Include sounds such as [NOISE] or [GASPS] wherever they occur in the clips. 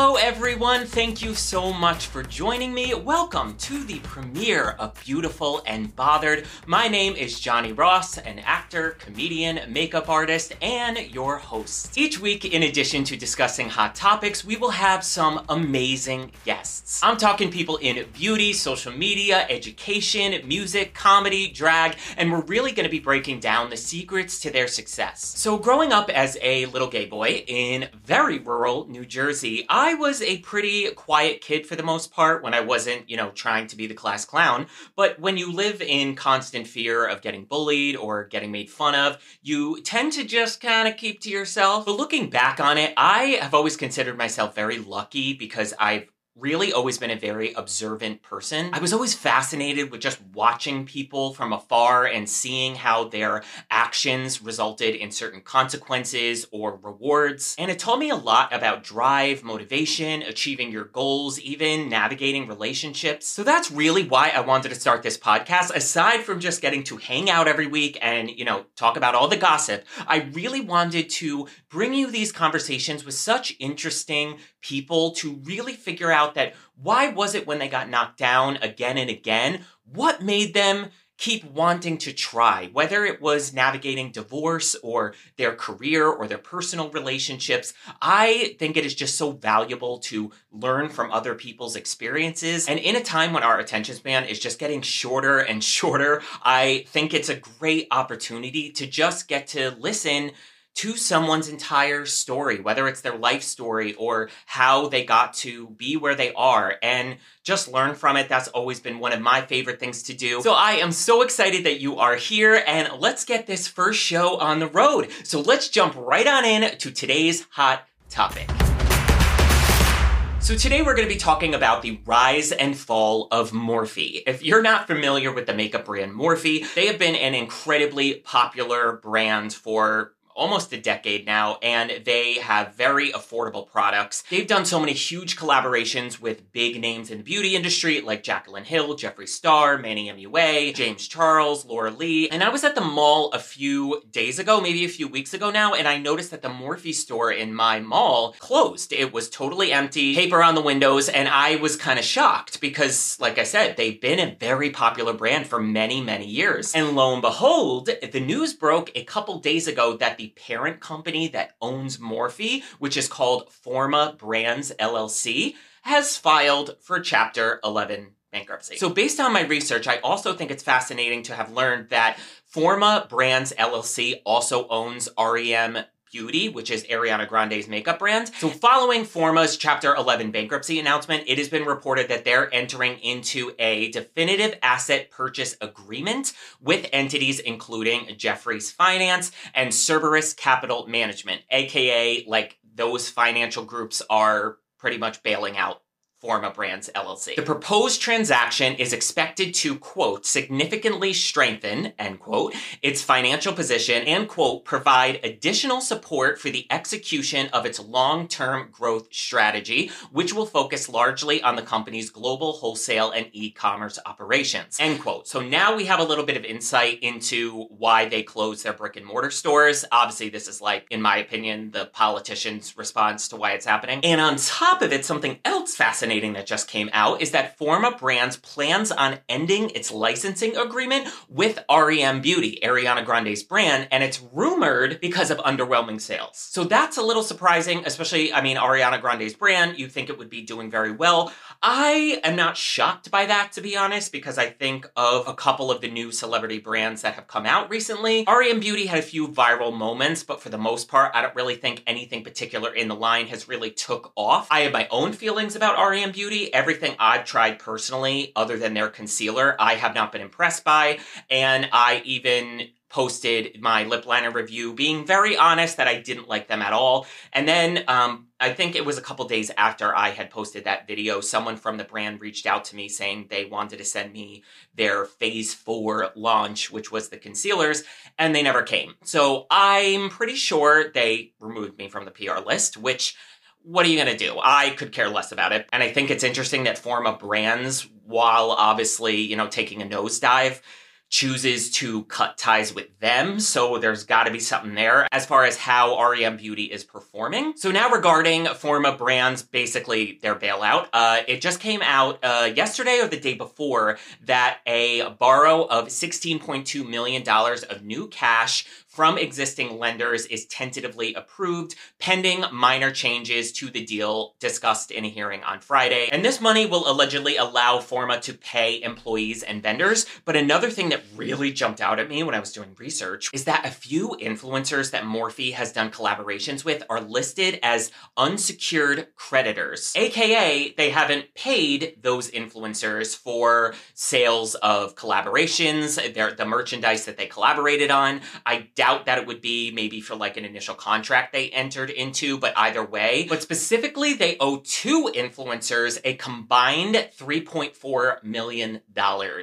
Hello, everyone. Thank you so much for joining me. Welcome to the premiere of Beautiful and Bothered. My name is Johnny Ross, an actor, comedian, makeup artist, and your host. Each week, in addition to discussing hot topics, we will have some amazing guests. I'm talking people in beauty, social media, education, music, comedy, drag, and we're really going to be breaking down the secrets to their success. So, growing up as a little gay boy in very rural New Jersey, I was a pretty quiet kid for the most part when I wasn't, you know, trying to be the class clown. But when you live in constant fear of getting bullied or getting made fun of, you tend to just kind of keep to yourself. But looking back on it, I have always considered myself very lucky because I've really always been a very observant person. I was always fascinated with just watching people from afar and seeing how their actions resulted in certain consequences or rewards. And it taught me a lot about drive, motivation, achieving your goals, even navigating relationships. So that's really why I wanted to start this podcast. Aside from just getting to hang out every week and, you know, talk about all the gossip, I really wanted to bring you these conversations with such interesting people to really figure out that why was it when they got knocked down again and again? What made them keep wanting to try, whether it was navigating divorce or their career or their personal relationships. I think it is just so valuable to learn from other people's experiences. And in a time when our attention span is just getting shorter and [LAUGHS] shorter, I think it's a great opportunity to just get to listen to someone's entire story, whether it's their life story or how they got to be where they are, and just learn from it. That's always been one of my favorite things to do. So I am so excited that you are here, and let's get this first show on the road. So let's jump right on in to today's hot topic. So today we're going to be talking about the rise and fall of Morphe. If you're not familiar with the makeup brand Morphe, they have been an incredibly popular brand for almost a decade now, and they have very affordable products. They've done so many huge collaborations with big names in the beauty industry like Jaclyn Hill, Jeffree Star, Manny MUA, James Charles, Laura Lee. And I was at the mall a few days ago, maybe a few weeks ago now, and I noticed that the Morphe store in my mall closed. It was totally empty, paper on the windows, and I was kind of shocked because, like I said, they've been a very popular brand for many, many years. And lo and behold, the news broke a couple days ago that the parent company that owns Morphe, which is called Forma Brands LLC, has filed for Chapter 11 bankruptcy. So, based on my research, I also think it's fascinating to have learned that Forma Brands LLC also owns REM Beauty, which is Ariana Grande's makeup brand. So, following Forma's Chapter 11 bankruptcy announcement, it has been reported that they're entering into a definitive asset purchase agreement with entities including Jefferies Finance and Cerberus Capital Management, aka, like, those financial groups are pretty much bailing out Forma Brands LLC. The proposed transaction is expected to, quote, significantly strengthen, end quote, its financial position and, quote, provide additional support for the execution of its long-term growth strategy, which will focus largely on the company's global wholesale and e-commerce operations, end quote. So now we have a little bit of insight into why they closed their brick and mortar stores. Obviously, this is like, in my opinion, the politician's response to why it's happening. And on top of it, something else fascinating fascinating that just came out is that Forma Brands plans on ending its licensing agreement with REM Beauty, Ariana Grande's brand, and it's rumored because of underwhelming sales. So that's a little surprising, especially, I mean, Ariana Grande's brand, you'd think it would be doing very well. I am not shocked by that, to be honest, because I think of a couple of the new celebrity brands that have come out recently. REM Beauty had a few viral moments, but for the most part, I don't really think anything particular in the line has really took off. I have my own feelings about REM Beauty, everything I've tried personally, other than their concealer, I have not been impressed by. And I even posted my lip liner review being very honest that I didn't like them at all. And then um, I think it was a couple days after I had posted that video, someone from the brand reached out to me saying they wanted to send me their phase four launch, which was the concealers, and they never came. So I'm pretty sure they removed me from the PR list, which what are you going to do? I could care less about it. And I think it's interesting that Forma Brands, while obviously, you know, taking a nosedive, chooses to cut ties with them. So there's got to be something there as far as how REM Beauty is performing. So now regarding Forma Brands, basically their bailout, uh, it just came out uh, yesterday or the day before that a borrow of $16.2 million of new cash from existing lenders is tentatively approved, pending minor changes to the deal discussed in a hearing on Friday. And this money will allegedly allow Forma to pay employees and vendors. But another thing that really jumped out at me when I was doing research is that a few influencers that Morphe has done collaborations with are listed as unsecured creditors, aka they haven't paid those influencers for sales of collaborations, their, the merchandise that they collaborated on. I doubt doubt that it would be maybe for like an initial contract they entered into, but either way. But specifically, they owe two influencers a combined $3.4 million.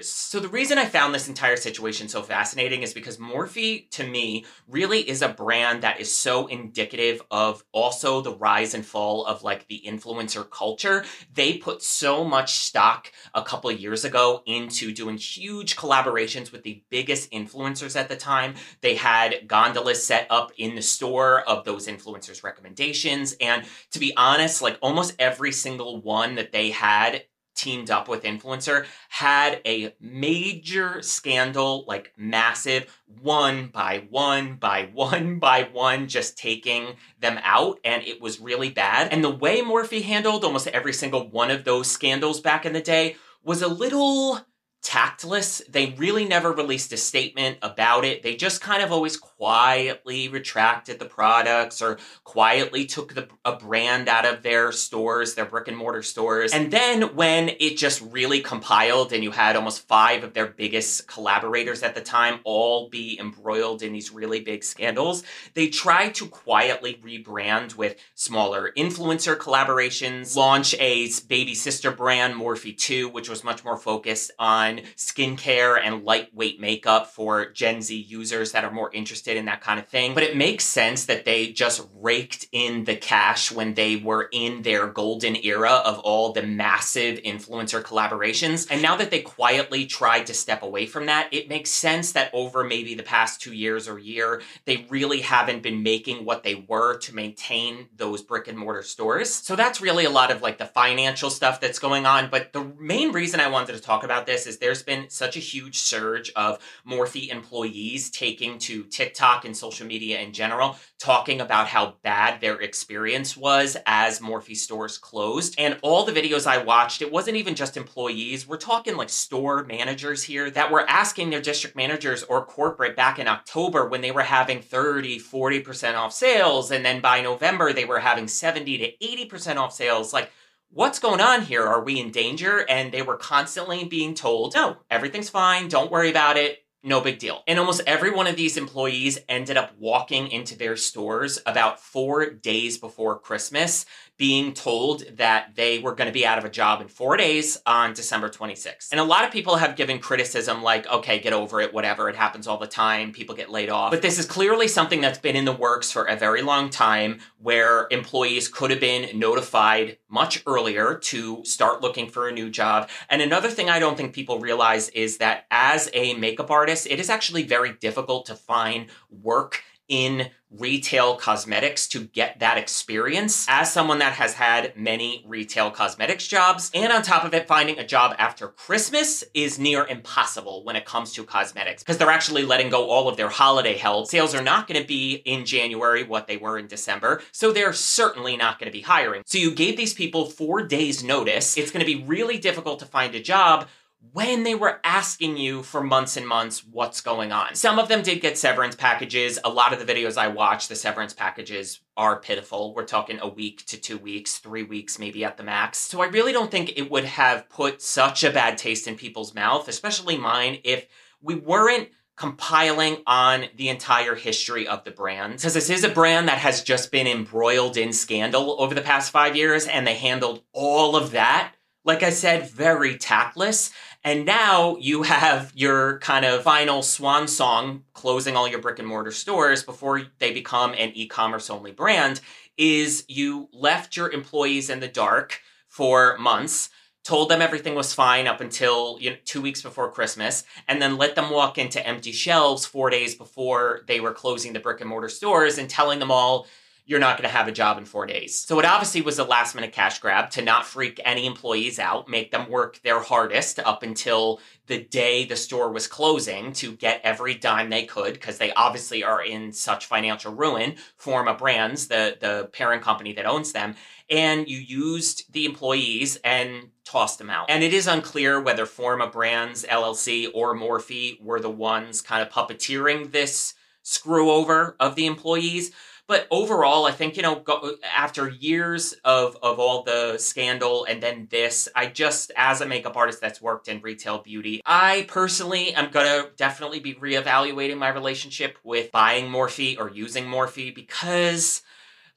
So the reason I found this entire situation so fascinating is because Morphe, to me, really is a brand that is so indicative of also the rise and fall of like the influencer culture. They put so much stock a couple years ago into doing huge collaborations with the biggest influencers at the time. They had gondolas set up in the store of those influencers' recommendations. And to be honest, like almost every single one that they had teamed up with influencer had a major scandal like massive one by one by one by one just taking them out and it was really bad and the way morphe handled almost every single one of those scandals back in the day was a little tactless. They really never released a statement about it. They just kind of always quietly retracted the products or quietly took the, a brand out of their stores, their brick and mortar stores. And then when it just really compiled and you had almost five of their biggest collaborators at the time all be embroiled in these really big scandals, they tried to quietly rebrand with smaller influencer collaborations, launch a baby sister brand, Morphe 2, which was much more focused on skincare and lightweight makeup for Gen Z users that are more interested in that kind of thing. But it makes sense that they just raked in the cash when they were in their golden era of all the massive influencer collaborations. And now that they quietly tried to step away from that, it makes sense that over maybe the past two years or year, they really haven't been making what they were to maintain those brick and mortar stores. So that's really a lot of like the financial stuff that's going on. But the main reason I wanted to talk about this is there's been such a huge surge of Morphe employees taking to TikTok and social media in general, talking about how bad their experience was as Morphe stores closed. And all the videos I watched, it wasn't even just employees. We're talking like store managers here that were asking their district managers or corporate back in October when they were having 30, 40% off sales. And then by November, they were having 70 to 80% off sales. Like, what's going on here? Are we in danger? And they were constantly being told, no, everything's fine. Don't worry about it. No big deal. And almost every one of these employees ended up walking into their stores about four days before Christmas being told that they were going to be out of a job in four days on December 26th. And a lot of people have given criticism like, okay, get over it, whatever, it happens all the time, people get laid off. But this is clearly something that's been in the works for a very long time where employees could have been notified much earlier to start looking for a new job. And another thing I don't think people realize is that as a makeup artist, it is actually very difficult to find work in retail cosmetics to get that experience as someone that has had many retail cosmetics jobs. And on top of it, finding a job after Christmas is near impossible when it comes to cosmetics because they're actually letting go all of their holiday help. Sales are not going to be in January what they were in December, so they're certainly not going to be hiring. So you gave these people four days notice. It's going to be really difficult to find a job when they were asking you for months and months what's going on. Some of them did get severance packages. A lot of the videos I watched, the severance packages are pitiful. We're talking a week to two weeks, three weeks maybe at the max. So I really don't think it would have put such a bad taste in people's mouth, especially mine, if we weren't compiling on the entire history of the brand. Because this is a brand that has just been embroiled in scandal over the past five years, and they handled all of that like I said, very tactless. And now you have your kind of final swan song closing all your brick and mortar stores before they become an e commerce only brand. Is you left your employees in the dark for months told them everything was fine up until you know, two weeks before Christmas, and then let them walk into empty shelves four days before they were closing the brick and mortar stores and telling them all, you're not going to have a job in four days. So it obviously was a last minute cash grab to not freak any employees out, make them work their hardest up until the day the store was closing to get every dime they could because they obviously are in such financial ruin. Forma Brands, the, the parent company that owns them, and you used the employees and tossed them out. And it is unclear whether Forma Brands LLC or Morphe were the ones kind of puppeteering this screw over of the employees. But overall, I think, you know, go, after years of, of all the scandal and then this, I just, as a makeup artist that's worked in retail beauty, I personally am to definitely be reevaluating my relationship with buying Morphe or using Morphe because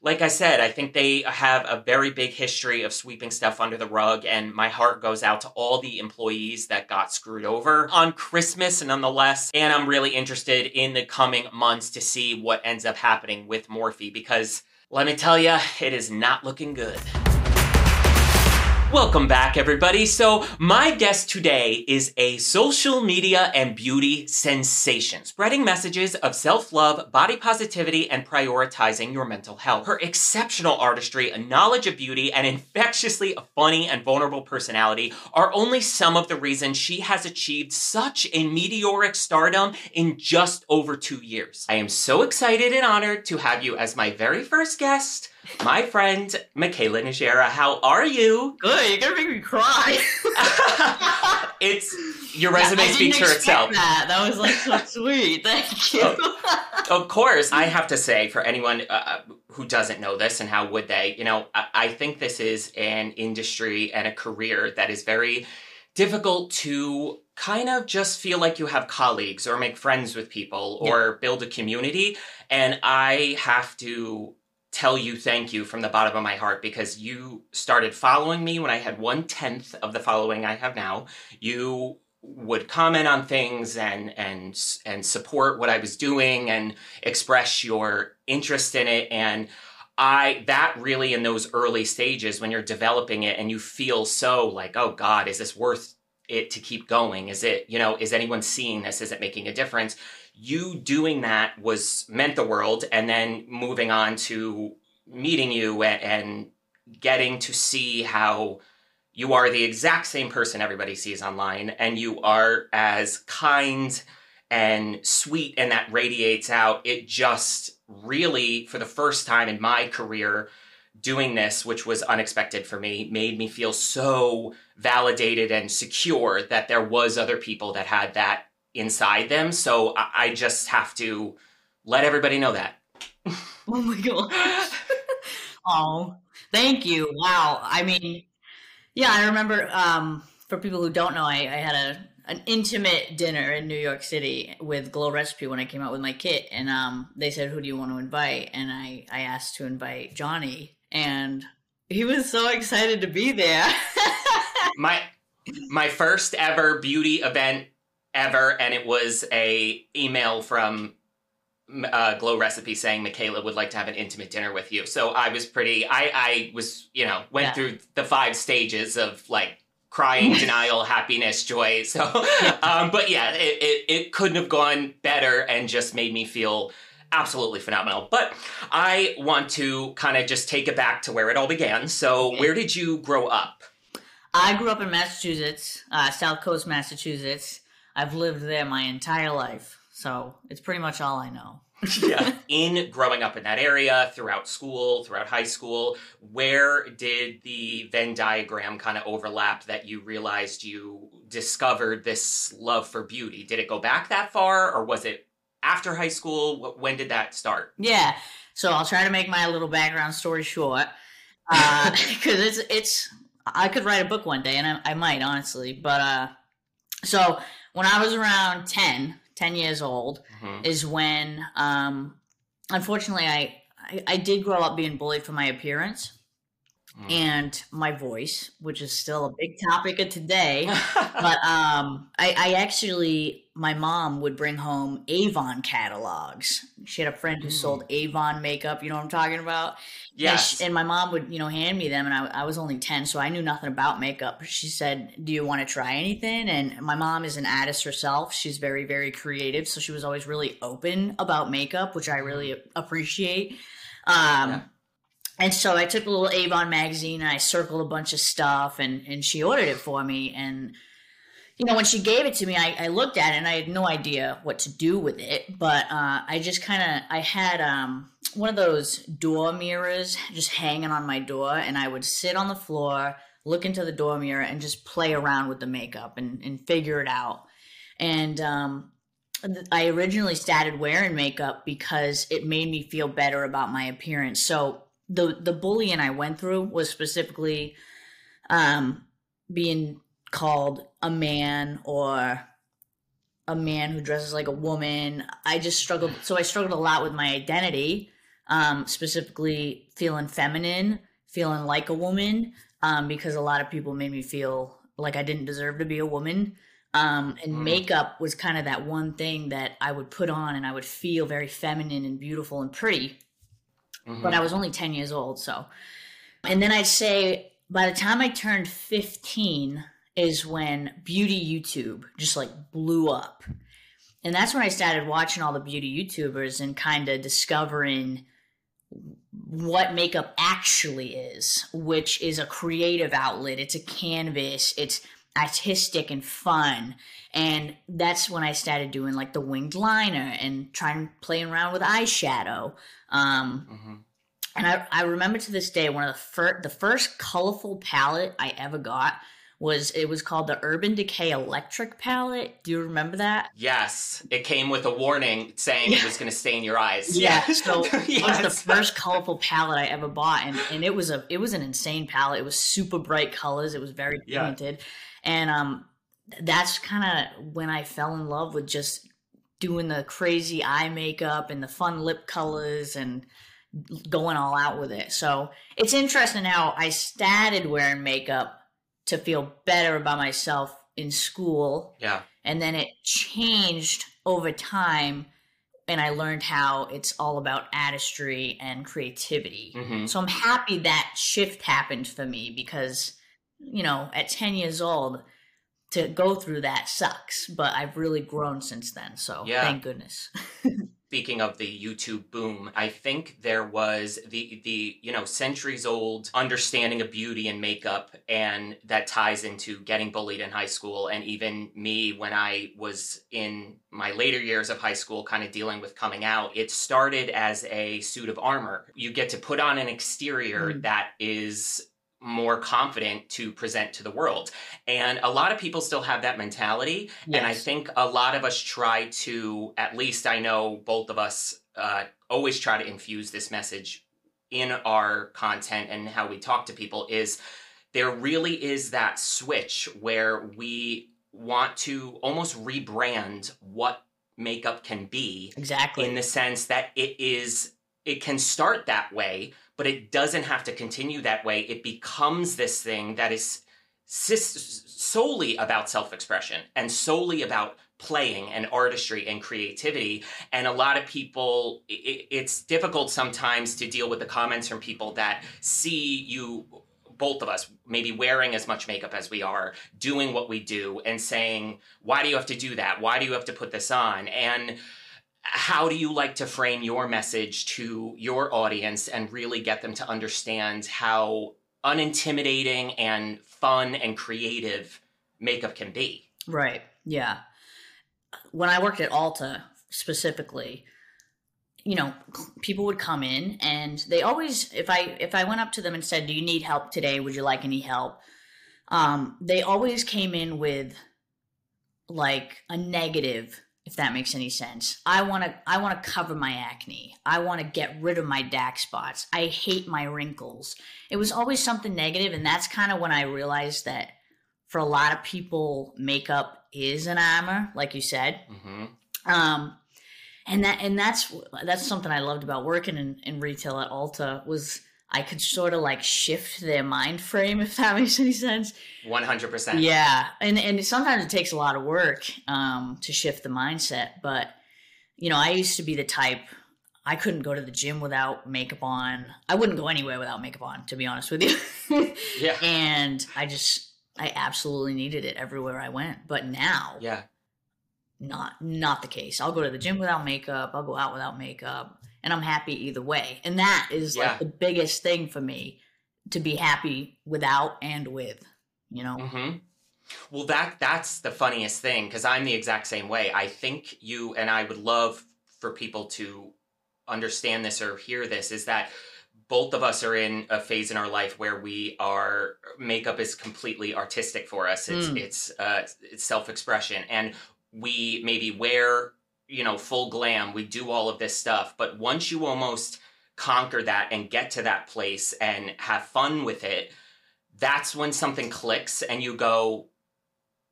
like I said, I think they have a very big history of sweeping stuff under the rug, and my heart goes out to all the employees that got screwed over on Christmas, nonetheless. And I'm really interested in the coming months to see what ends up happening with Morphe because let me tell you, it is not looking good. Welcome back, everybody. So, my guest today is a social media and beauty sensation, spreading messages of self love, body positivity, and prioritizing your mental health. Her exceptional artistry, a knowledge of beauty, and infectiously funny and vulnerable personality are only some of the reasons she has achieved such a meteoric stardom in just over two years. I am so excited and honored to have you as my very first guest my friend Mikayla Nogueira. How are you? Good. You're gonna make me cry. [LAUGHS] it's your resume yeah, speaks for itself. That that was like so sweet. Thank you. of course, I have to say for anyone uh, uh, who doesn't know this, and how would they? You know, I, I think this is an industry and a career that is very difficult to kind of just feel like you have colleagues or make friends with people or yeah. build a community. And I have to tell you thank you from the bottom of my heart because you started following me when I had one tenth of the following I have now. You would comment on things and and and support what I was doing and express your interest in it. And I that really in those early stages when you're developing it and you feel so like oh god is this worth it to keep going? Is it you know is anyone seeing this? Is it making a difference you doing that was meant the world and then moving on to meeting you and, getting to see how you are the exact same person everybody sees online and you are as kind and sweet and that radiates out. It just really for the first time in my career doing this which was unexpected for me made me feel so validated and secure that there was other people that had that inside them. So I, I just have to let everybody know that. [LAUGHS] oh my god. [LAUGHS] oh, thank you. Wow. I mean, yeah, I remember. Um, for people who don't know, I, I had a an intimate dinner in New York City with Glow Recipe when I came out with my kit, and um, they said, "Who do you want to invite?" And I I asked to invite Johnny, and he was so excited to be there. [LAUGHS] my my first ever beauty event ever, and it was a email from uh, Glow Recipe saying Mikayla would like to have an intimate dinner with you. So I was pretty. I I was you know went yeah. through the five stages of like crying, [LAUGHS] denial, happiness, joy. So, um, but yeah, it, it it couldn't have gone better, and just made me feel absolutely phenomenal. But I want to kind of just take it back to where it all began. So, where did you grow up? I grew up in Massachusetts, uh, South Coast, Massachusetts. I've lived there my entire life, so it's pretty much all I know. [LAUGHS] yeah. In growing up in that area, throughout school, throughout high school, where did the Venn diagram kind of overlap that you realized you discovered this love for beauty? Did it go back that far, or was it after high school? When did that start? Yeah. So I'll try to make my little background story short, because uh, [LAUGHS] it's it's I could write a book one day, and I, I might honestly, but uh, so when I was around 10, 10 years old, mm-hmm. is when, um, unfortunately, I, I, I did grow up being bullied for my appearance mm. and my voice, which is still a big topic of today. [LAUGHS] but um, I, I actually my mom would bring home Avon catalogs. She had a friend who Mm. sold Avon makeup. You know what I'm talking about? And, Yes. she- and my mom would, you know, hand me them, and I, I was only 10, so I knew nothing about makeup. She said, Do you want to try anything? And my mom is an artist herself. She's very, very creative, so she was always really open about makeup, which I really appreciate. Um. Yeah. And so I took a little Avon magazine and I circled a bunch of stuff, and, and she ordered it for me. And you know, when she gave it to me, I, I looked at it and I had no idea what to do with it. But uh, I just kind of, I had um, one of those door mirrors just hanging on my door, and I would sit on the floor, look into the door mirror, and just play around with the makeup and, and figure it out. And um, I originally started wearing makeup because it made me feel better about my appearance. So the the bullying I went through was specifically um, being called a man or a man who dresses like a woman. I just struggled. So I struggled a lot with my identity, um, specifically feeling feminine, feeling like a woman, um, because a lot of people made me feel like I didn't deserve to be a woman. Um, and Mm. makeup was kind of that one thing that I would put on and I would feel very feminine and beautiful and pretty Mhm. but I was only 10 years old. So, and then I'd say by the time I turned 15 is when beauty YouTube just like blew up. And that's when I started watching all the beauty YouTubers and kind of discovering what makeup actually is, which is a creative outlet. It's a canvas, it's artistic and fun. And that's when I started doing like the winged liner and trying and playing around with eyeshadow. Um, Mhm. and I, I remember to this day one of the first the first colorful palette I ever got was it was called the Urban Decay Electric palette. Do you remember that? Yes, it came with a warning saying it was going to stain your eyes. Yeah, so [LAUGHS] it was the first colorful palette I ever bought, and, and it was a it was an insane palette. It was super bright colors. It was very Yeah. pigmented, and um, that's kind of when I fell in love with just doing the crazy eye makeup and the fun lip colors and going all out with it. So it's interesting how I started wearing makeup to feel better about myself in school Yeah. and then it changed over time and i learned how it's all about artistry and creativity hmm so i'm happy that shift happened for me because you know at 10 years old to go through that sucks but i've really grown since then so Yeah. thank goodness [LAUGHS] Speaking of the YouTube boom, I think there was the the you know centuries old understanding of beauty and makeup, and that ties into getting bullied in high school, and even me when I was in my later years of high school, kind of dealing with coming out. It started as a suit of armor. You get to put on an exterior Mm. that is more confident to present to the world. And a lot of people still have that mentality. And I think a lot of us try to, at least I know both of us uh, always try to infuse this message in our content and how we talk to people is there really is that switch where we want to almost rebrand what makeup can be exactly in the sense that it is it can start that way but it doesn't have to continue that way. It becomes this thing that is solely about self-expression and solely about playing and artistry and creativity. And a lot of people i i- it's difficult sometimes to deal with the comments from people that see you both of us maybe wearing as much makeup as we are doing what we do and saying why do you have to do that? Why do you have to put this on? And how do you like to frame your message to your audience and really get them to understand how unintimidating and fun and creative makeup can be? Right. Yeah. When I worked at Ulta specifically, you know, people would come in and they always if I if I went up to them and said, "Do you need help today? Would you like any help?" Um, they always came in with like a negative if that makes any sense. I want to I want to cover my acne. I want to get rid of my dark spots. I hate my wrinkles. It was always something negative and that's kind of when I realized that for a lot of people makeup is an armor like you said. hmm Um and that and that's that's something I loved about working in, in retail at Ulta was I could sort of like shift their mind frame, [LAUGHS] if that makes any sense. One hundred percent. Yeah, and and sometimes it takes a lot of work um, to shift the mindset. But you know, I used to be the type I couldn't go to the gym without makeup on. I wouldn't go anywhere without makeup on, to be honest with you. [LAUGHS] Yeah. And I just, I absolutely needed it everywhere I went. But now, Yeah. not not the case. I'll go to the gym without makeup. I'll go out without makeup, and I'm happy either way. And that is Yeah. like the biggest thing for me to be happy without and with. You know. hmm Well, that that's the funniest thing because I'm the exact same way. I think you and I would love for people to understand this or hear this is that both of us are in a phase in our life where we are makeup is completely artistic for us. It's Mm. it's uh, it's self expression, and we maybe wear you know full glam. We do all of this stuff, but once you almost conquer that and get to that place and have fun with it, that's when something clicks and you go,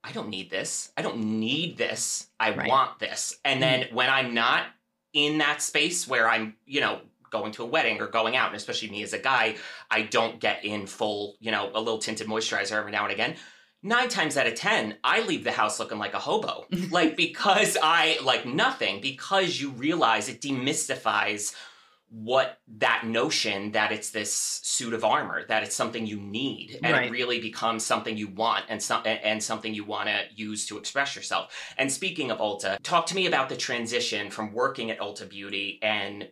I don't need this. I don't need this. I Right. want this. And then mm-hmm. when I'm not in that space where I'm, you know, going to a wedding or going out, and especially me as a guy, I don't get in full, you know, a little tinted moisturizer every now and again. Nine times out of 10, I leave the house looking like a hobo. [LAUGHS] like, because I like nothing, because you realize it demystifies what that notion that it's this suit of armor, that it's something you need, and Right. it really becomes something you want and, some, and something you want to use to express yourself. And speaking of Ulta, talk to me about the transition from working at Ulta Beauty and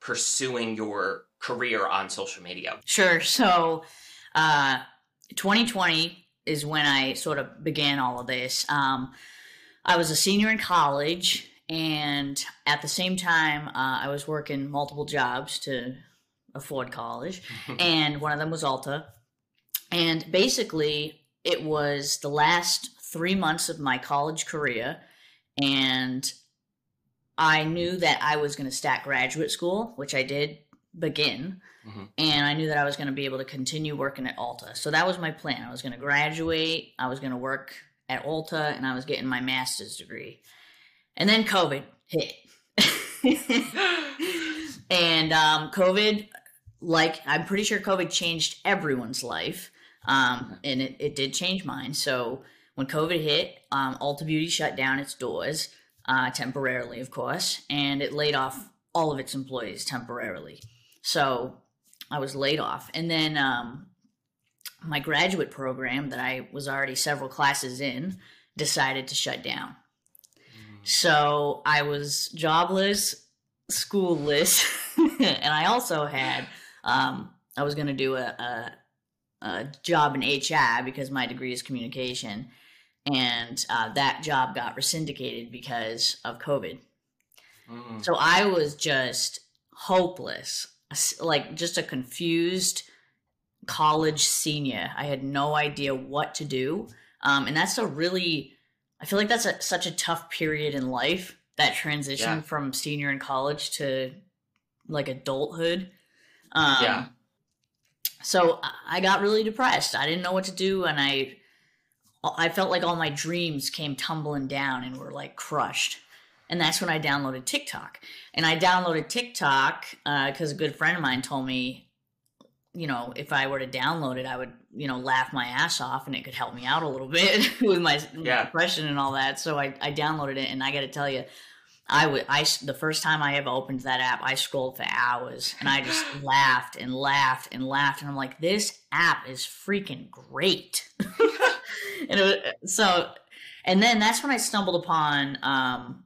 pursuing your career on social media. Sure. So, uh, 2020 is when I sort of began all of this. Um, I was a senior in college, and at the same time, uh, I was working multiple jobs to afford college, [LAUGHS] and one of them was Ulta. And basically, it was the last three months of my college career, and I knew that I was going to stack graduate school, which I did begin Mhm. and I knew that I was going to be able to continue working at Ulta. So that was my plan. I was going to graduate, I was going to work at Ulta, and I was getting my master's degree. And then COVID hit. [LAUGHS] and um, COVID, like, I'm pretty sure COVID changed everyone's life. Um, and it, it did change mine. So when COVID hit, um, Ulta Beauty shut down its doors uh, temporarily, of course, and it laid off all of its employees temporarily. So I was laid off. And then um, my graduate program that I was already several classes in decided to shut down. So I was jobless, schoolless, [LAUGHS] and I also had um, I was going to do a, a, a job in HR because my degree is communication, and uh, that job got rescindicated because of COVID. Mm. So I was just hopeless, like just a confused college senior. I had no idea what to do. Um, and that's a really, I feel like that's a, such a tough period in life, that transition Yeah. from senior in college to like adulthood. Um, Yeah. So I- I got really depressed. I didn't know what to do. And I, I felt like all my dreams came tumbling down and were like crushed. And that's when I downloaded TikTok. And I downloaded TikTok because a good friend of mine told me, you know, if I were to download it, I would, you know, laugh my ass off and it could help me out a little bit [LAUGHS] with my Yeah. depression and all that. So I, I downloaded it and I got to tell you, I would, I the first time I ever opened that app, I scrolled for hours and I just [GASPS] laughed and laughed and laughed. And I'm like, this app is freaking great. [LAUGHS] and it was, so, and then that's when I stumbled upon, um,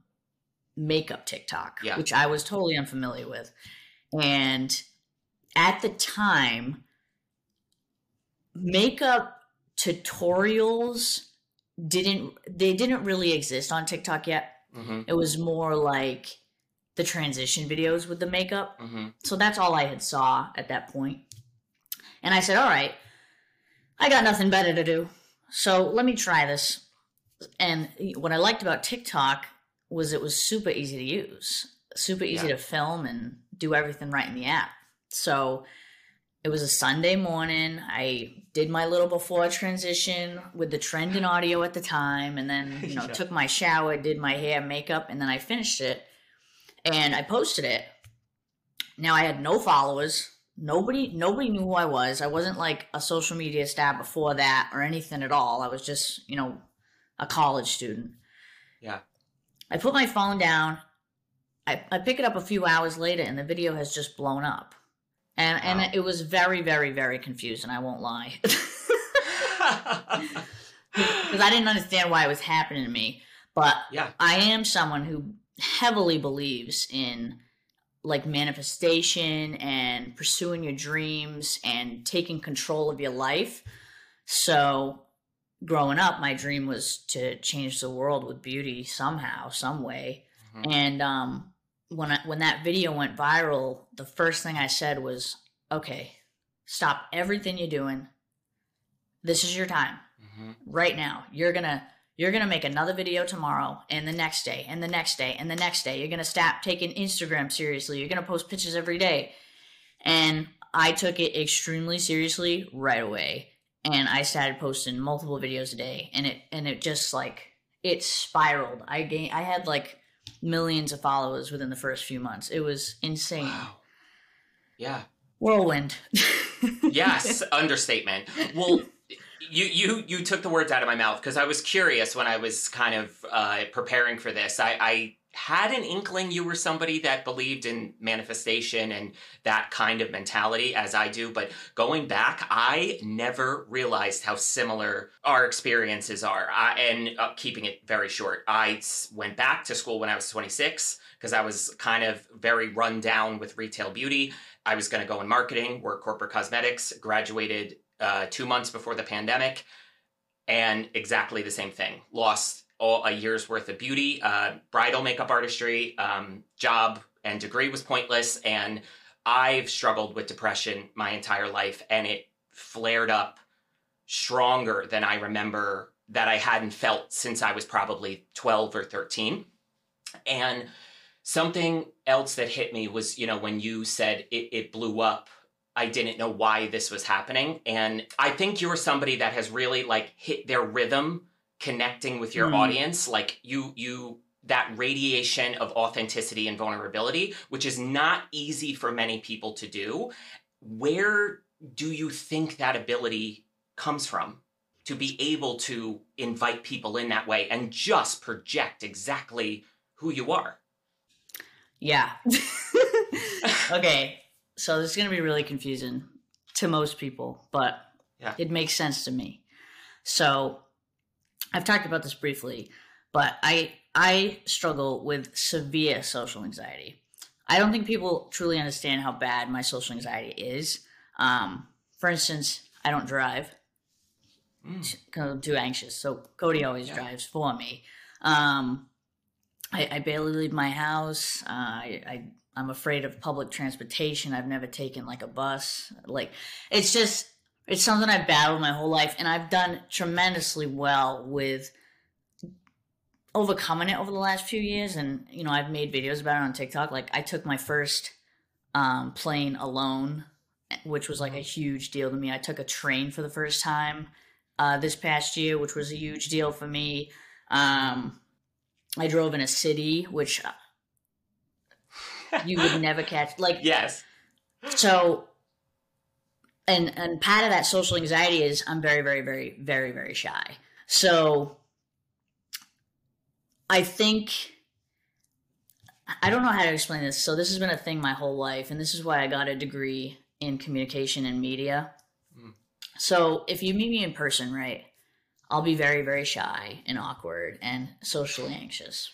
makeup TikTok, Yeah. which I was totally unfamiliar with. And at the time, makeup tutorials didn't they didn't really exist on TikTok yet. hmm It was more like the transition videos with the makeup. hmm So that's all I had saw at that point. And I said, "All right, I got nothing better to do. So let me try this." And what I liked about TikTok was it was super easy to use, super easy Yeah. to film and do everything right in the app. So it was a Sunday morning. I did my little before transition with the trend in audio at the time, and then you know [LAUGHS] Yeah. took my shower, did my hair, makeup, and then I finished it, and I posted it. Now I had no followers, nobody nobody knew who I was. I wasn't like a social media star before that or anything at all. I was just, you know, a college student. Yeah. I put my phone down. I, I pick it up a few hours later and the video has just blown up. And Wow. and it was very, very, very confusing, I won't lie. [LAUGHS] Because I didn't understand why it was happening to me. But yeah. I am someone who heavily believes in like manifestation and pursuing your dreams and taking control of your life. So, growing up, my dream was to change the world with beauty somehow, some way. Mhm. And um, when I, when that video went viral, the first thing I said was, "Okay, stop everything you're doing. This is your time Mhm. right now. You're gonna you're gonna make another video tomorrow and the next day and the next day and the next day. You're gonna stop taking Instagram seriously. You're gonna post pictures every day. And I took it extremely seriously right away. And I started posting multiple videos a day and it and it just like it spiraled. I gained I had like millions of followers within the first few months. It was insane. Wow. Yeah. Whirlwind. [LAUGHS] Yes, understatement. Well, you you you took the words out of my mouth because I was curious when I was kind of uh, preparing for this. I, I had an inkling you were somebody that believed in manifestation and that kind of mentality as I do, but going back, I never realized how similar our experiences are. I, and uh, keeping it very short, I went back to school when I was 26 because I was kind of very run down with retail beauty. I was going to go in marketing, work corporate cosmetics, graduated uh, two months before the pandemic, and exactly the same thing. Lost all a year's worth of beauty, uh, bridal makeup artistry, um, job and degree was pointless, and I've struggled with depression my entire life, and it flared up stronger than I remember that I hadn't felt since I was probably 12 or 13. And something else that hit me was, you know, when you said it, it blew up, I didn't know why this was happening. And I think you're somebody that has really like hit their rhythm connecting with your Mm. audience. Like you, you, that radiation of authenticity and vulnerability, which is not easy for many people to do. Where do you think that ability comes from? To be able to invite people in that way and just project exactly who you are. Yeah. [LAUGHS] okay. So this is going to be really confusing to most people, but Yeah. it makes sense to me. So I've talked about this briefly, but I I struggle with severe social anxiety. I don't think people truly understand how bad my social anxiety is. Um, for instance, I don't drive Mm. because I'm too anxious. So Cody always Yeah. drives for me. Um, I, I barely leave my house. Uh, I, I I'm afraid of public transportation. I've never taken like a bus. Like it's just it's something I've battled my whole life, and I've done tremendously well with overcoming it over the last few years. And you know, I've made videos about it on TikTok. Like I took my first um, plane alone, which was like a huge deal to me. I took a train for the first time uh, this past year, which was a huge deal for me. Um, I drove in a city, which uh, you would never catch. Like [LAUGHS] yes. so, and and part of that social anxiety is I'm very, very, very, very, very shy. So, I think I don't know how to explain this. So this has been a thing my whole life, and this is why I got a degree in communication and media. Mm. So if you meet me in person, right, I'll be very, very shy and awkward and socially anxious.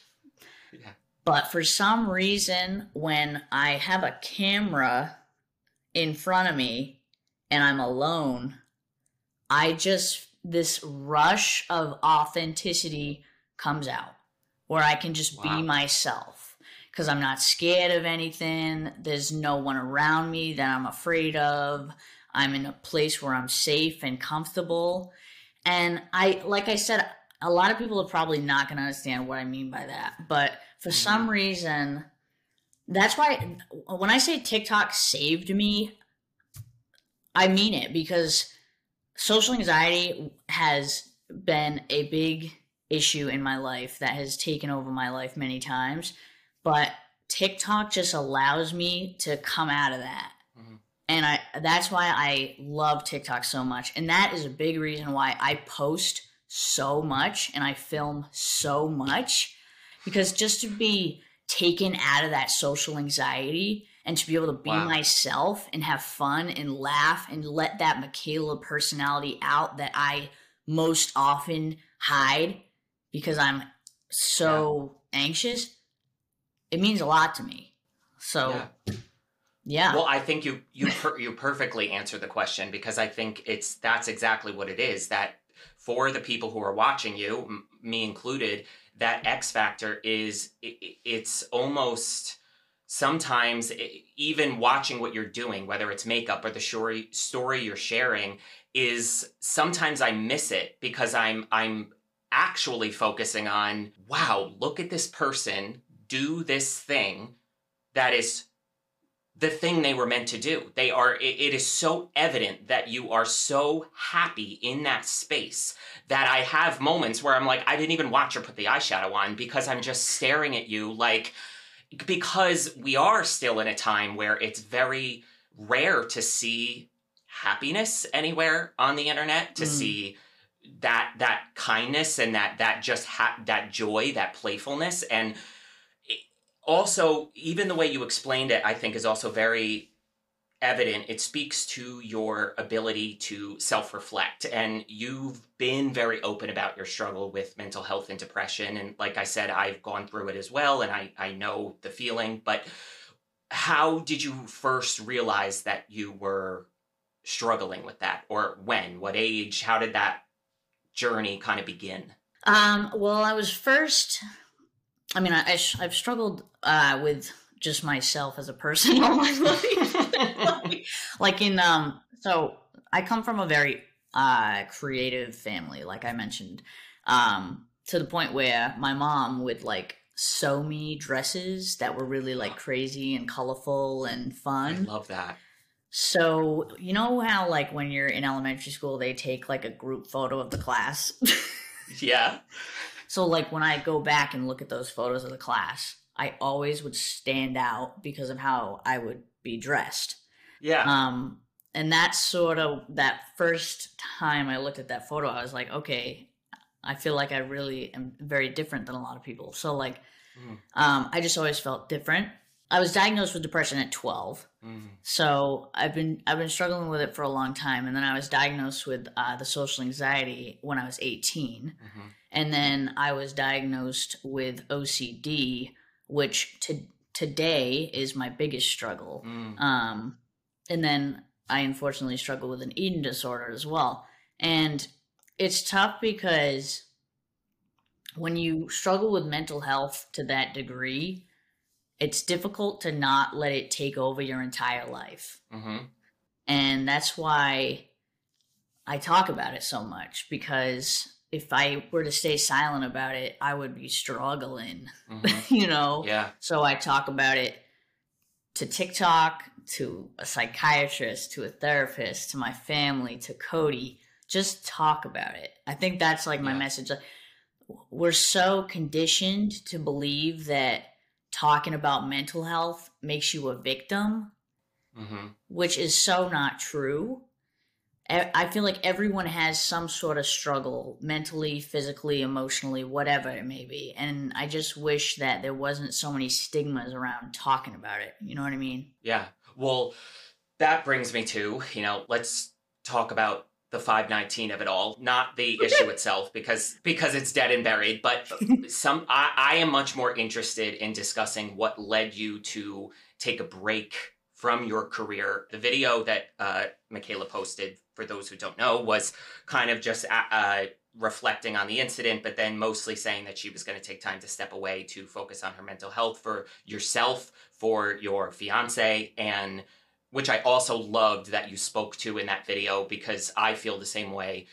Yeah. But for some reason, when I have a camera in front of me and I'm alone, I just, this rush of authenticity comes out where I can just Wow. be myself because I'm not scared of anything. There's no one around me that I'm afraid of. I'm in a place where I'm safe and comfortable. And I, like I said, a lot of people are probably not going to understand what I mean by that. But for some mm-hmm. reason, that's why when I say TikTok saved me, I mean it because social anxiety has been a big issue in my life that has taken over my life many times. But TikTok just allows me to come out of that. Mhm. And I that's why I love TikTok so much. And that is a big reason why I post so much and I film so much because just to be taken out of that social anxiety and to be able to be wow. myself and have fun and laugh and let that Mikayla personality out that I most often hide because I'm so yeah. anxious, it means a lot to me. So, yeah. yeah. Well, I think you you per- you perfectly answered the question because I think it's that's exactly what it is. That for the people who are watching you, m- me included, that X factor is it, it's almost sometimes even watching what you're doing, whether it's makeup or the story story you're sharing, is sometimes I miss it because I'm I'm actually focusing on, wow, look at this person do this thing that is the thing they were meant to do. They are, it, it is so evident that you are so happy in that space that I have moments where I'm like, I didn't even watch her put the eyeshadow on because I'm just staring at you like, because we are still in a time where it's very rare to see happiness anywhere on the internet, to mm. see that that kindness and that that just ha- that joy, that playfulness and also even the way you explained it i think is also very evident it speaks to your ability to self-reflect. And you've been very open about your struggle with mental health and depression. And like i said i've gone through it as well and i, I know the feeling. But how did you first realize that you were struggling with that? Or when? What age? How did that journey kind of begin? Um, well i was first I mean, I, I have struggled uh, with just myself as a person [LAUGHS] all my life. [LAUGHS] like in um, so I come from a very uh creative family, like I mentioned, um, to the point where my mom would like sew me dresses that were really like crazy and colorful and fun. I love that. So, you know how like when you're in elementary school they take like a group photo of the class? [LAUGHS] yeah. So like when I go back and look at those photos of the class, I always would stand out because of how I would be dressed. Yeah. Um and that's sort of that first time I looked at that photo, I was like, okay, I feel like I really am very different than a lot of people. So like mm. um I just always felt different. I was diagnosed with depression at 12. Mm-hmm. So I've been I've been struggling with it for a long time and then I was diagnosed with uh, the social anxiety when I was 18. Mm-hmm. And then I was diagnosed with OCD, which to today is my biggest struggle. Mm. Um, and then I unfortunately struggle with an eating disorder as well. And it's tough because when you struggle with mental health to that degree, it's difficult to not let it take over your entire life. Mm-hmm. And that's why I talk about it so much because if I were to stay silent about it, I would be struggling, mm-hmm. [LAUGHS] you know? Yeah. So I talk about it to TikTok, to a psychiatrist, to a therapist, to my family, to Cody. Just talk about it. I think that's like my yeah. message. We're so conditioned to believe that talking about mental health makes you a victim, mm-hmm. which is so not true. I feel like everyone has some sort of struggle mentally, physically, emotionally, whatever it may be. And I just wish that there wasn't so many stigmas around talking about it. You know what I mean? Yeah. Well, that brings me to, you know, let's talk about the 519 of it all, not the issue itself because because it's dead and buried, but [LAUGHS] some I, I am much more interested in discussing what led you to take a break from your career. The video that uh, Mikayla posted for those who don't know, was kind of just uh, uh, reflecting on the incident, but then mostly saying that she was going to take time to step away to focus on her mental health for yourself, for your fiance, and which I also loved that you spoke to in that video because I feel the same way.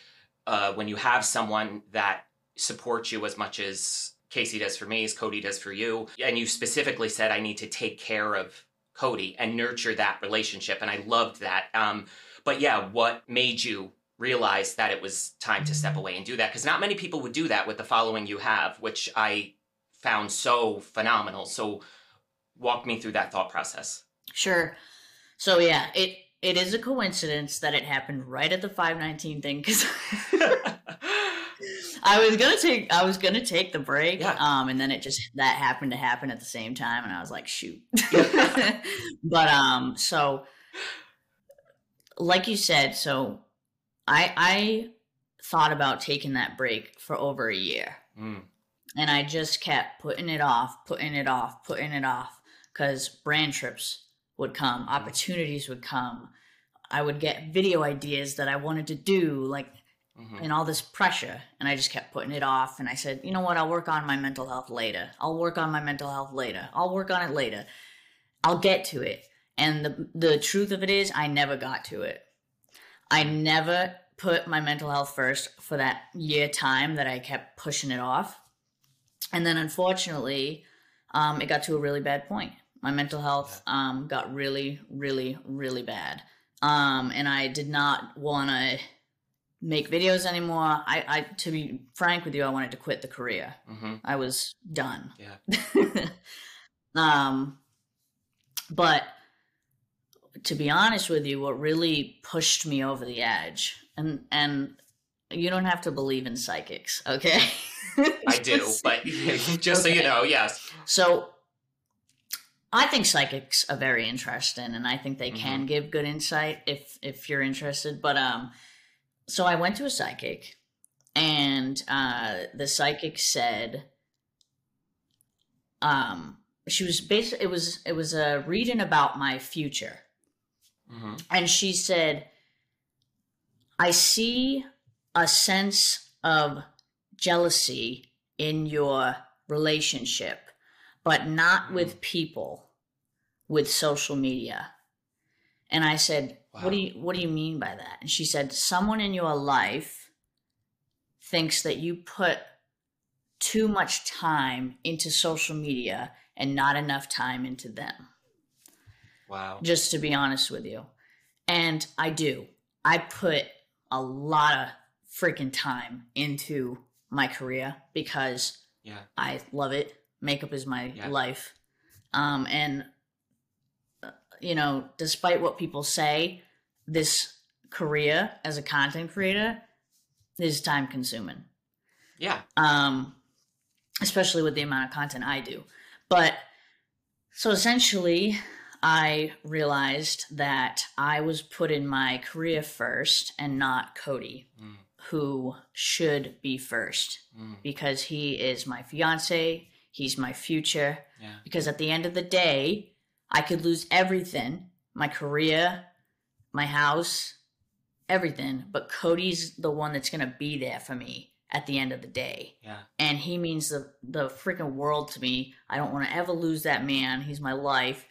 Uh, when you have someone that supports you as much as Casey does for me, as Cody does for you, and you specifically said, I need to take care of Cody and nurture that relationship. And I loved that. Um, but yeah, what made you realize that it was time to step away and do that? Because not many people would do that with the following you have, which I found so phenomenal. So walk me through that thought process. Sure. So yeah, it it is a coincidence that it happened right at the 519 thing because [LAUGHS] [LAUGHS] I was gonna take I was gonna take the break, Yeah. um, and then it just that happened to happen at the same time, and I was like, shoot. [LAUGHS] But um, so like you said, so I I thought about taking that break for over a year, Mm, and I just kept putting it off, putting it off, putting it off, because brand trips would come, opportunities would come. I would get video ideas that I wanted to do, like mhm. and all this pressure and i just kept putting it off and i said you know what? I'll work on my mental health later. I'll work on my mental health later. I'll work on it later. I'll get to it. And the the truth of it is i never got to it. I never put my mental health first for that year time that i kept pushing it off. And then unfortunately um, it got to a really bad point. My mental health um, got really really really bad. Um, and i did not want to make videos anymore. I, I to be frank with you, I wanted to quit the career. Mhm. I was done. Yeah. [LAUGHS] um but to be honest with you, what really pushed me over the edge and and you don't have to believe in psychics, okay? [LAUGHS] I do, but [LAUGHS] just so you know, yes. so I think psychics are very interesting and I think they can give good insight if if you're interested. But um so I went to a psychic and uh the psychic said um she was basically it was it was a reading about my future. Hmm and she said i see a sense of jealousy in your relationship but not with people with social media. And i said Wow. what do you what do you mean by that and she said someone in your life thinks that you put too much time into social media and not enough time into them Wow. just to be honest with you. And I do. I put a lot of freaking time into my career because Yeah. I love it. Makeup is my Yeah. life. Um, and, you know, despite what people say, this career as a content creator is time consuming Yeah. um, especially with the amount of content I do. But so essentially, I realized that I was putting my career first and not Cody, Mm, who should be first mm, because he is my fiance, he's my future. yeah. Because at the end of the day, I could lose everything my career, my house, everything. But Cody's the one that's going to be there for me at the end of the day. Yeah. And he means the, the freaking world to me. I don't want to ever lose that man. He's my life.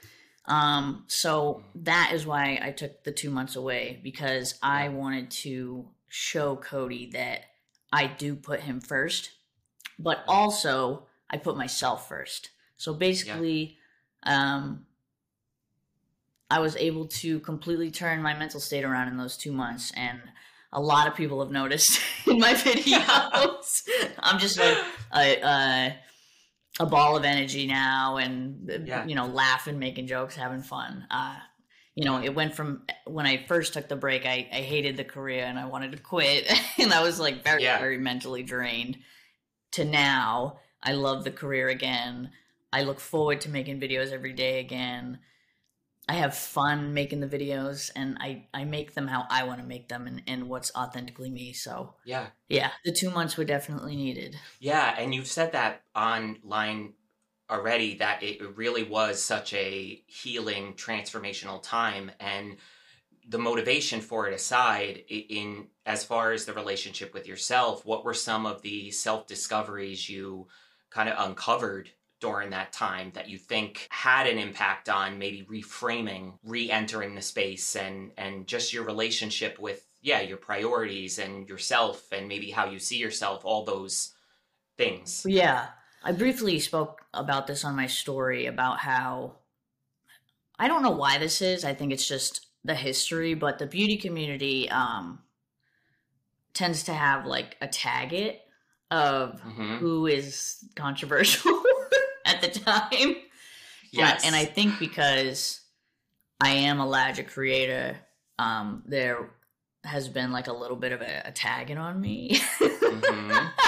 Um, so that is why I took the two months away because I wanted to show Cody that I do put him first, but also I put myself first. So basically, um, I was able to completely turn my mental state around in those two months, and a lot of people have noticed [LAUGHS] in my videos. [LAUGHS] I'm just like a, a a ball of energy now, and Yeah. you know, laughing, making jokes, having fun. Uh, you know, it went from when I first took the break, I, I hated the career and I wanted to quit, [LAUGHS] and I was like very, Yeah. very mentally drained. To now, I love the career again. I look forward to making videos every day again. I have fun making the videos, and I I make them how I want to make them, and, and what's authentically me. So Yeah. yeah, the two months were definitely needed. Yeah, and you've said that online already that it really was such a healing, transformational time, and the motivation for it aside, in as far as the relationship with yourself, what were some of the self discoveries you kind of uncovered during that time that you think had an impact on maybe reframing, re-entering the space, and and just your relationship with yeah your priorities and yourself, and maybe how you see yourself, all those things. Yeah, I briefly spoke about this on my story about how I don't know why this is. I think it's just the history, but the beauty community um tends to have like a tag it of hmm who is controversial at the time. [LAUGHS] Yes. And I think because I am a Ladra creator um, there has been like a little bit of a, a tagging on me. Mhm. [LAUGHS]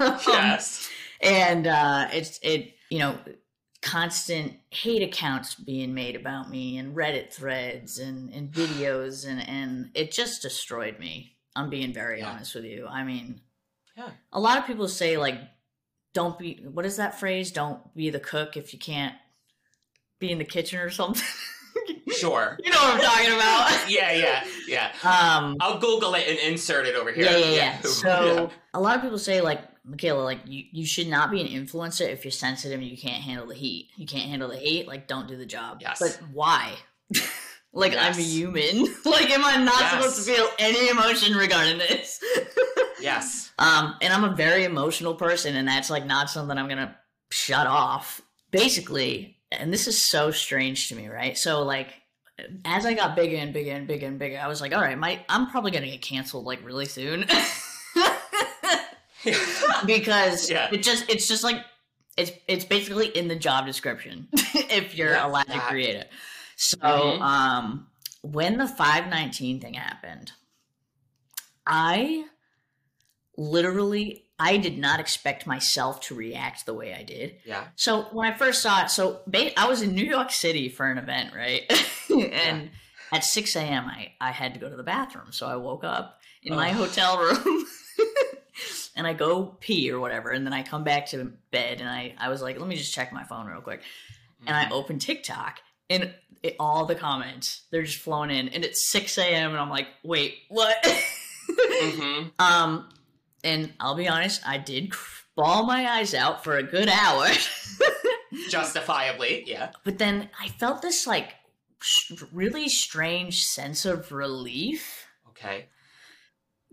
Um, yes. and uh, it's it you know constant hate accounts being made about me and Reddit threads and, and [SIGHS] videos and and it just destroyed me. I'm being very Yeah. honest with you. I mean, Yeah. a lot of people say like, don't be what is that phrase? Don't be the cook if you can't be in the kitchen or something. [LAUGHS] Sure. you know what I'm talking about. [LAUGHS] Yeah, yeah, yeah. Um, I'll Google it and insert it over here. Yeah, yeah, yeah. [LAUGHS] So Yeah. a lot of people say like Mikayla, like you, you should not be an influencer if you're sensitive and you can't handle the heat. You can't handle the heat, like don't do the job. Yes. But why? Like I'm a human. [LAUGHS] like am I not Yes. supposed to feel any emotion regarding this? [LAUGHS] Yes. um, and I'm a very emotional person, and that's like not something I'm gonna shut off. Basically, and this is so strange to me, right? So like as I got bigger and bigger and bigger and bigger, I was like, all right, my I'm probably gonna get canceled like really soon. [LAUGHS] because Yeah. it just it's just like it's it's basically in the job description if you're Yeah, allowed to create it. So Mhm. um when the 519 thing happened, I literally I did not expect myself to react the way I did. yeah. So when I first saw it, so I was in New York City for an event, right? [LAUGHS] and at 6 a.m., I, I had to go to the bathroom. So I woke up in my hotel room [LAUGHS] and I go pee or whatever. And then I come back to bed and I, I was like, let me just check my phone real quick. And Mm-hmm. I open TikTok and it, all the comments, they're just flowing in. And it's 6 a.m. and I'm like, wait, what? Mhm. [LAUGHS] um, and I'll be honest, I did bawl my eyes out for a good hour. [LAUGHS] Justifiably, yeah. but then I felt this like really strange sense of relief Okay.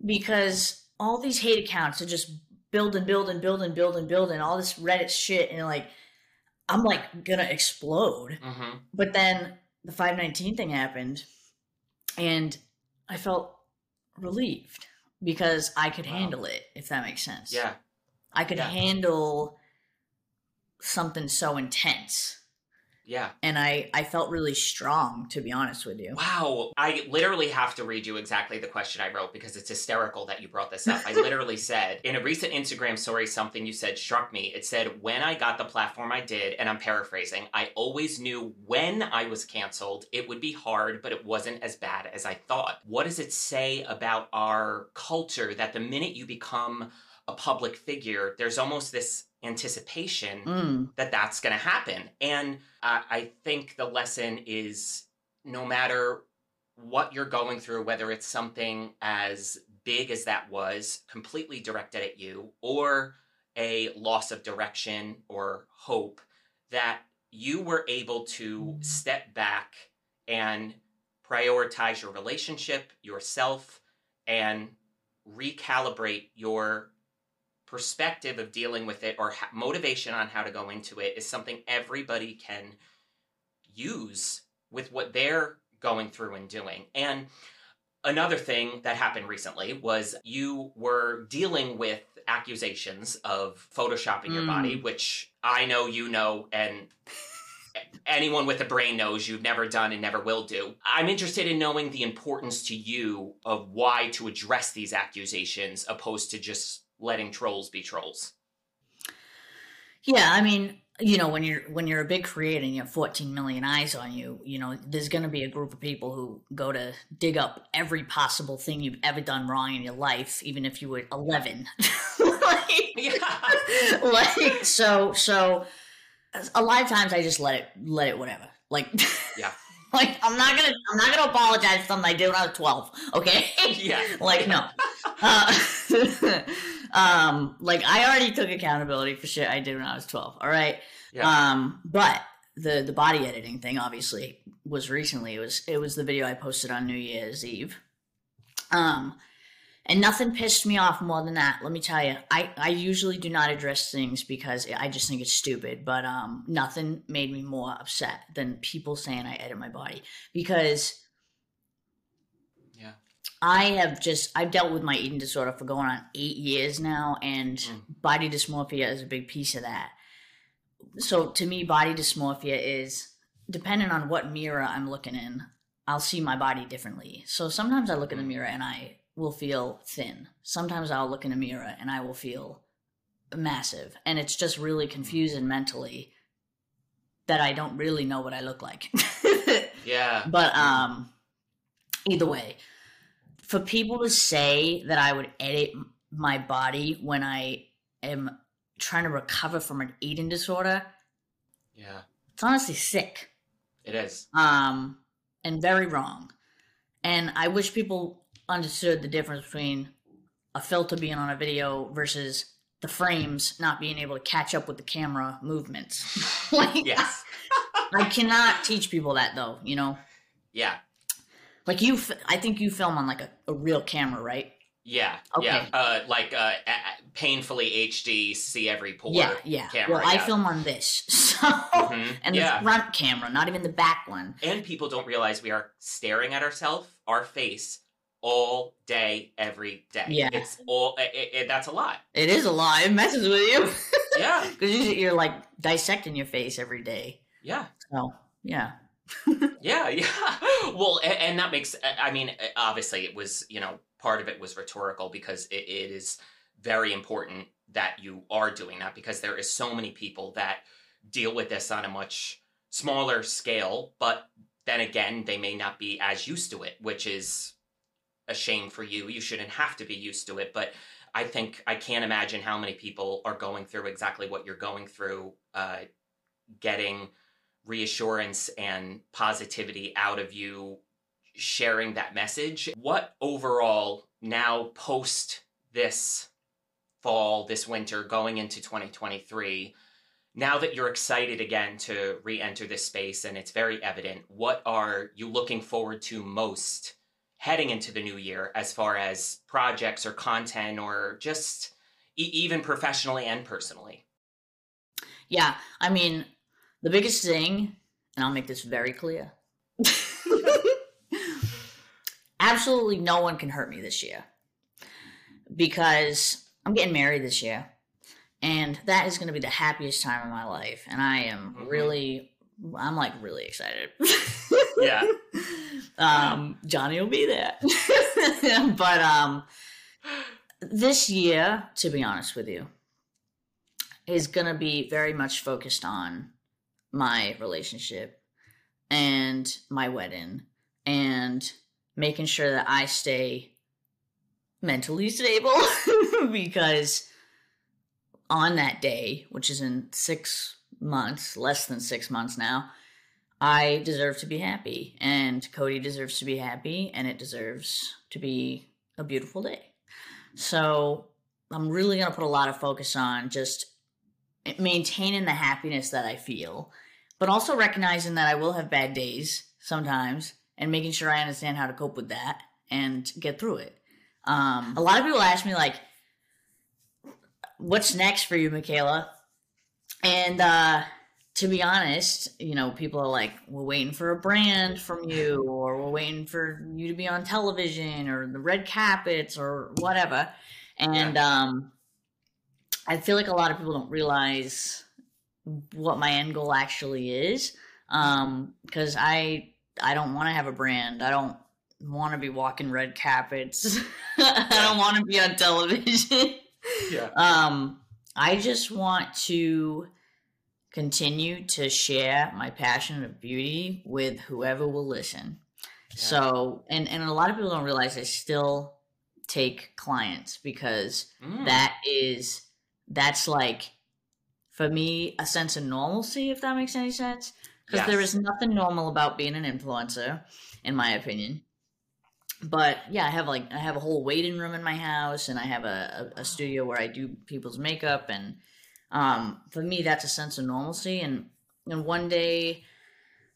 because all these hate accounts are just build and build and build and build and build and all this Reddit shit and like I'm like gonna explode. hmm But then the 519 thing happened and I felt relieved because I could Wow. handle it, if that makes sense. Yeah. I could Yeah. handle something so intense. Yeah. And I, I felt really strong, to be honest with you. Wow. I literally have to read you exactly the question I wrote because it's hysterical that you brought this up. I literally [LAUGHS] said, in a recent Instagram story, something you said struck me. It said, When I got the platform I did, and I'm paraphrasing, I always knew when I was canceled, it would be hard, but it wasn't as bad as I thought. What does it say about our culture that the minute you become a public figure, there's almost this anticipation Mm, that that's going to happen. And uh, I think the lesson is no matter what you're going through, whether it's something as big as that was, completely directed at you, or a loss of direction or hope, that you were able to step back and prioritize your relationship, yourself, and recalibrate your perspective of dealing with it or ha- motivation on how to go into it is something everybody can use with what they're going through and doing. And another thing that happened recently was you were dealing with accusations of photoshopping your Mm. body, which I know you know and anyone with a brain knows you've never done and never will do. I'm interested in knowing the importance to you of why to address these accusations opposed to just letting trolls be trolls. yeah, I mean, you know, when you're when you're a big creator and you have 14 million eyes on you, you know, there's going to be a group of people who go to dig up every possible thing you've ever done wrong in your life, even if you were 11. [LAUGHS] like, Yeah. like so so a lot of times I just let it let it whatever. Like Yeah. [LAUGHS] Like I'm not gonna I'm not gonna apologize for something I did when I was 12. Okay. Yeah. [LAUGHS] like no. Uh, [LAUGHS] um like I already took accountability for shit I did when I was 12. All right. Yeah. Um but the the body editing thing obviously was recently. It was it was the video I posted on New Year's Eve. Um and nothing pissed me off more than that. Let me tell you, I, I usually do not address things because I just think it's stupid. But um, nothing made me more upset than people saying I edit my body because. I have just I've dealt with my eating disorder for going on eight years now, and Mm. body dysmorphia is a big piece of that. So to me, body dysmorphia is depending on what mirror I'm looking in. I'll see my body differently. So sometimes I look in the mirror and I will feel thin. Sometimes I'll look in a mirror and I will feel massive. And it's just really confusing mentally that I don't really know what I look like. [LAUGHS] yeah. But um either way, for people to say that I would edit my body when I am trying to recover from an eating disorder, yeah. It's honestly sick. It is. Um and very wrong. And I wish people understood the difference between a filter being on a video versus the frames not being able to catch up with the camera movements. [LAUGHS] like, yes. I cannot teach people that though, you know? Yeah. Like you, I think you film on like a, a real camera, right? Yeah. Okay. Yeah. Uh, like uh, painfully HD, see every pore. Yeah, yeah. Camera, well, I film on this, [LAUGHS] so mm-hmm. and yeah. the front camera, not even the back one. And people don't realize we are staring at ourselves, our face, all day, every day. Yeah, it's all. It, it, that's a lot. It is a lot. It messes with you. yeah, [LAUGHS] because you're like dissecting your face every day. Yeah. So yeah. [LAUGHS] yeah, yeah. [LAUGHS] Well, and, and, that makes. I mean, obviously, it was you know part of it was rhetorical because it, it is very important that you are doing that because there is so many people that deal with this on a much smaller scale, but then again, they may not be as used to it, which is a shame for you. You shouldn't have to be used to it, but I think I can't imagine how many people are going through exactly what you're going through, uh, getting reassurance and positivity out of you sharing that message. What overall, now post this fall, this winter, going into 2023, now that you're excited again to re enter this space and it's very evident, what are you looking forward to most heading into the new year as far as projects or content or just e- even professionally and personally? Yeah, I mean, the biggest thing, and I'll make this very clear [LAUGHS] absolutely no one can hurt me this year because I'm getting married this year. And that is going to be the happiest time of my life. And I am mm-hmm. really, I'm like really excited. yeah. [LAUGHS] um, Johnny will be there. [LAUGHS] but um, this year, to be honest with you, is going to be very much focused on my relationship and my wedding and making sure that I stay mentally stable [LAUGHS] because on that day, which is in six months, less than six months now, I deserve to be happy, and Cody deserves to be happy, and it deserves to be a beautiful day. So I'm really going to put a lot of focus on just maintaining the happiness that I feel, but also recognizing that I will have bad days sometimes and making sure I understand how to cope with that and get through it. Um, a lot of people ask me like, "What's next for you, Mikayla?" And uh, to be honest, you know, people are like, "We're waiting for a brand from you, or we're waiting for you to be on television, or the red carpets, or whatever." And um, I feel like a lot of people don't realize what my end goal actually is, because um, I I don't want to have a brand. I don't want to be walking red carpets. [LAUGHS] I don't want to be on television. [LAUGHS] Yeah. Um, I just want to continue to share my passion of beauty with whoever will listen. Yeah. So, and and a lot of people don't realize I still take clients because mm. that is that's like for me a sense of normalcy if that makes any sense because yes. there is nothing normal about being an influencer, in my opinion. But yeah, I have like I have a whole waiting room in my house, and I have a, a, a studio where I do people's makeup, and um, for me, that's a sense of normalcy. And and one day,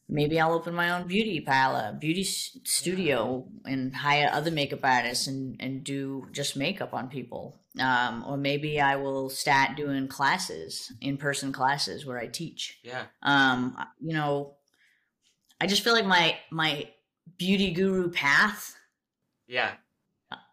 maybe I'll open my own beauty parlor, beauty studio, and hire other makeup artists and and do just makeup on people. Um, or maybe I will start doing classes, in person classes where I teach. Yeah. Um, you know, I just feel like my my beauty guru path. Yeah.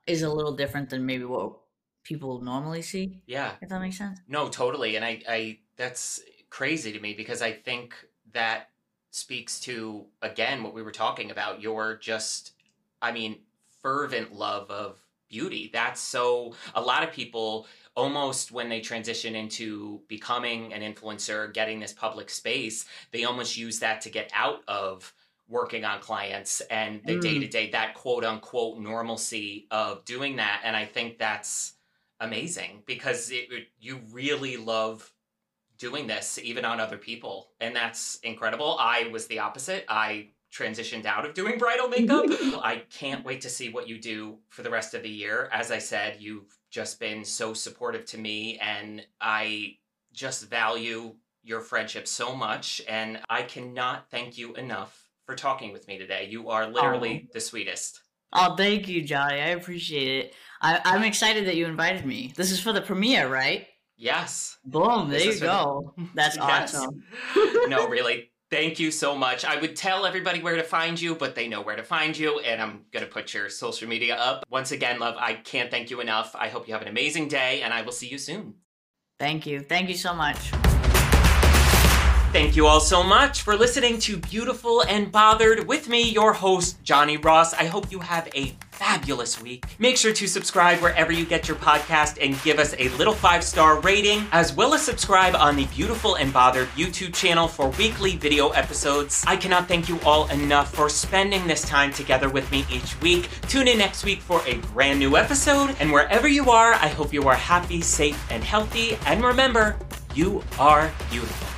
Is a little different than maybe what people normally see. Yeah. If that makes sense. No, totally. And I, I that's crazy to me because I think that speaks to again what we were talking about your just i mean fervent love of beauty. That's so a lot of people almost when they transition into becoming an influencer getting this public space they almost use that to get out of working on clients and the day to day that quote unquote normalcy of doing that. And i think that's amazing because it, it, you really love doing this even on other people and that's incredible i was the opposite i transitioned out of doing bridal makeup [LAUGHS] i can't wait to see what you do for the rest of the year as i said you've just been so supportive to me and i just value your friendship so much and i cannot thank you enough for talking with me today you are literally oh. the sweetest Oh, thank you, Johnny. I appreciate it. I, am excited that you invited me. This is for the premiere, right? Yes. Boom, there you go. The... That's awesome. [LAUGHS] [LAUGHS] no, really. Thank you so much. I would tell everybody where to find you, but they know where to find you, and I'm going to put your social media up. Once again, love, I can't thank you enough. I hope you have an amazing day, and I will see you soon. Thank you. Thank you so much. Thank you all so much for listening to Beautiful and Bothered with me, your host, Johnny Ross. I hope you have a fabulous week. Make sure to subscribe wherever you get your podcast and give us a little five star rating, as well as subscribe on the Beautiful and Bothered YouTube channel for weekly video episodes. I cannot thank you all enough for spending this time together with me each week. Tune in next week for a brand new episode, and wherever you are, I hope you are happy, safe, and healthy. And remember, you are beautiful.